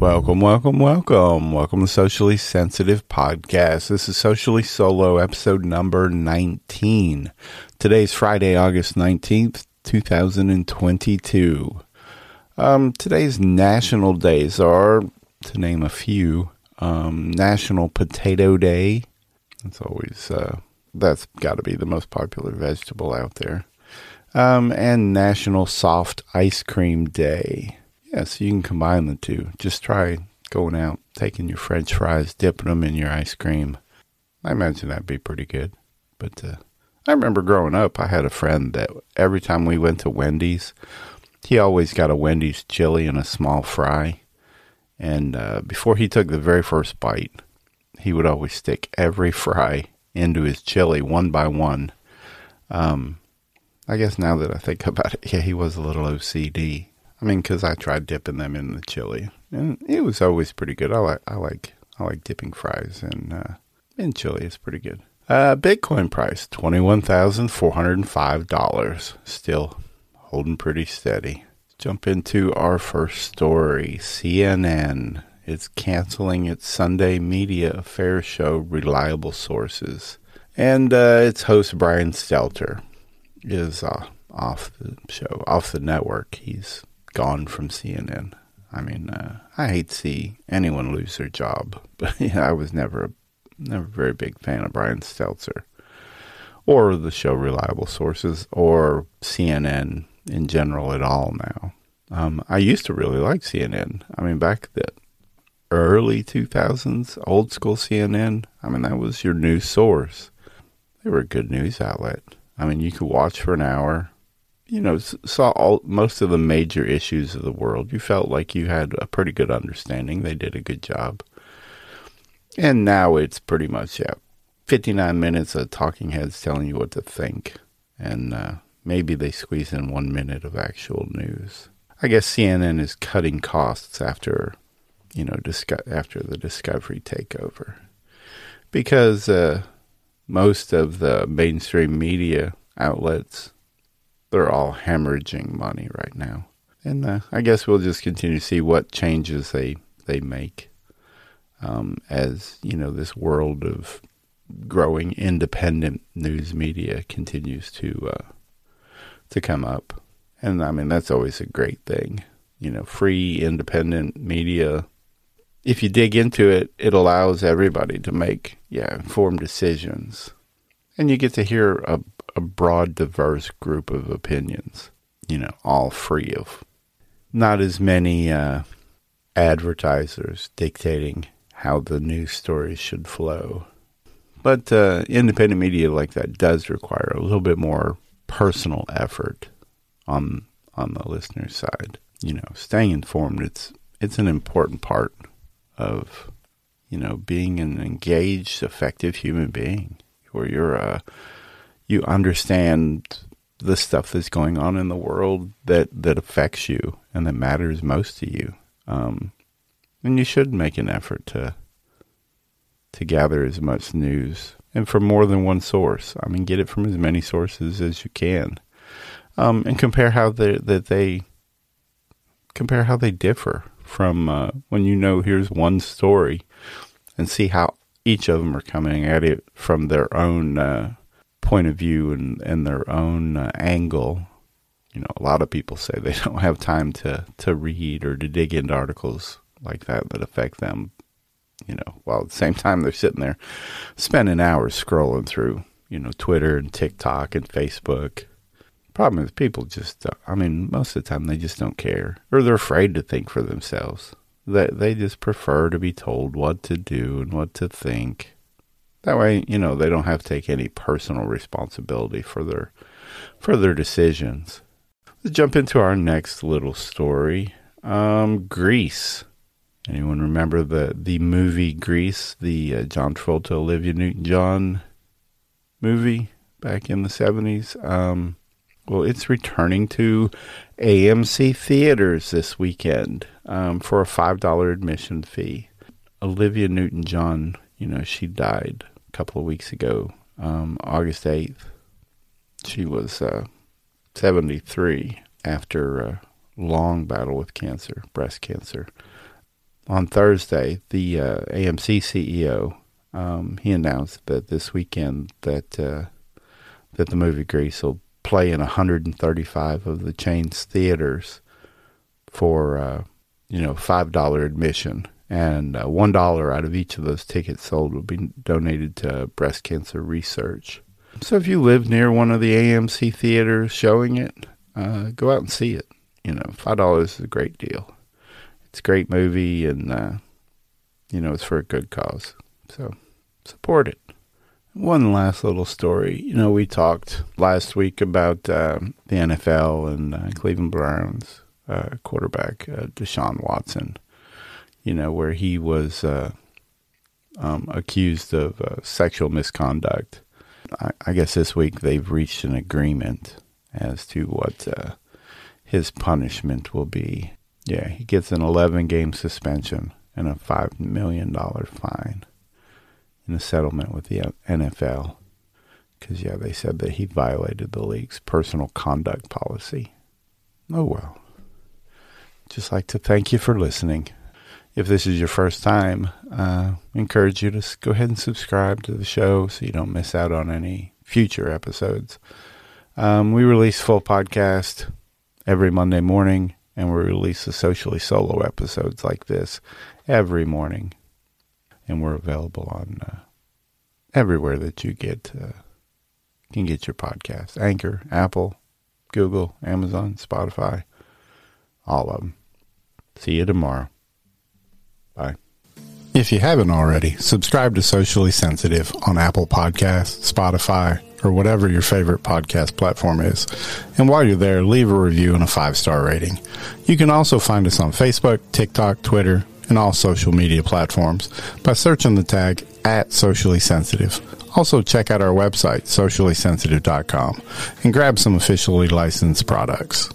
Welcome, welcome, welcome. Welcome to Socially Sensitive Podcast. This is Socially Solo, episode number 19. Today's Friday, August 19th, 2022. Um, today's national days are, to name a few, um, National Potato Day. That's always, uh, that's got to be the most popular vegetable out there. Um, and National Soft Ice Cream Day. Yeah, so you can combine the two. Just try going out, taking your french fries, dipping them in your ice cream. I imagine that'd be pretty good. But uh, I remember growing up, I had a friend that every time we went to Wendy's, he always got a Wendy's chili and a small fry. And uh, before he took the very first bite, he would always stick every fry into his chili one by one. Um, I guess now that I think about it, yeah, he was a little OCD. I mean, because I tried dipping them in the chili, and it was always pretty good. I like, I like, I like dipping fries in uh, in chili. It's pretty good. Uh, Bitcoin price twenty one thousand four hundred and five dollars. Still holding pretty steady. Jump into our first story. CNN is canceling its Sunday media affairs show, Reliable Sources, and uh, its host Brian Stelter is uh, off the show, off the network. He's gone from CNN. I mean, uh, I hate to see anyone lose their job, but yeah, I was never a never a very big fan of Brian Stelter or the show Reliable Sources or CNN in general at all now. Um, I used to really like CNN. I mean, back the early 2000s, old school CNN, I mean, that was your news source. They were a good news outlet. I mean, you could watch for an hour, you know, saw all most of the major issues of the world. You felt like you had a pretty good understanding. They did a good job. And now it's pretty much yeah, 59 minutes of talking heads telling you what to think, and uh, maybe they squeeze in one minute of actual news. I guess CNN is cutting costs after, you know, disco- after the Discovery takeover, because uh, most of the mainstream media outlets they're all hemorrhaging money right now. And uh, I guess we'll just continue to see what changes they they make um, as you know this world of growing independent news media continues to uh, to come up. And I mean that's always a great thing. You know, free independent media. If you dig into it, it allows everybody to make yeah informed decisions, and you get to hear a a broad, diverse group of opinions, you know, all free of not as many uh, advertisers dictating how the news stories should flow. But uh, independent media like that does require a little bit more personal effort on on the listener's side. You know, staying informed it's it's an important part of you know being an engaged, effective human being, where you're uh, you understand the stuff that's going on in the world that that affects you and that matters most to you. Um, and you should make an effort to to gather as much news and from more than one source. I mean, get it from as many sources as you can, um, and compare how they that they compare how they differ from uh, when you know here's one story, and see how each of them are coming at it from their own uh, point of view and, and their own uh, angle. You know, a lot of people say they don't have time to, to read or to dig into articles like that that affect them. You know, while at the same time they're sitting there spending hours scrolling through, you know, Twitter and TikTok and Facebook. Problem is, people just, uh, I mean, most of the time they just don't care or they're afraid to think for themselves. They, they just prefer to be told what to do and what to think. That way, you know, they don't have to take any personal responsibility for their for their decisions. Let's jump into our next little story. Um, Grease. Anyone remember the the movie Grease, the uh, John Travolta, Olivia Newton-John movie back in the seventies? Um, well, it's returning to AMC theaters this weekend um, for a five dollar admission fee. Olivia Newton-John, you know, she died a couple of weeks ago, um, August 8th. She was uh, 73 after a long battle with cancer, breast cancer. on Thursday, the uh, AMC CEO um, he announced that this weekend that uh, that the movie Grease will play in 135 of the chain's theaters for uh, you know five dollar admission, and uh, one dollar out of each of those tickets sold will be donated to breast cancer research. So if you live near one of the AMC theaters showing it, uh, go out and see it. You know, five dollars is a great deal. It's a great movie, and uh, you know it's for a good cause. So support it. One last little story. You know, we talked last week about uh, the NFL and uh, Cleveland Browns uh, quarterback uh, Deshaun Watson. You know, where he was uh, um, accused of uh, sexual misconduct. I, I, guess this week they've reached an agreement as to what his punishment will be. Yeah, he gets an 11 game suspension and a $5 million fine in a settlement with the NFL. Because, yeah, they said that he violated the league's personal conduct policy. Oh, well. Just like to thank you for listening. If this is your first time, uh, encourage you to go ahead and subscribe to the show so you don't miss out on any future episodes. Um, we release full podcast every Monday morning, and we release the socially solo episodes like this every morning and we're available on uh, everywhere that you get uh, can get your podcast: Anchor, Apple, Google, Amazon, Spotify, all of them. See you tomorrow. Bye. If you haven't already, subscribe to Socially Sensitive on Apple Podcasts, Spotify, or whatever your favorite podcast platform is. And while you're there, leave a review and a five star rating. You can also find us on Facebook, TikTok, Twitter, and all social media platforms by searching the tag at socially sensitive. Also, check out our website, sociallysensitive.com, and grab some officially licensed products.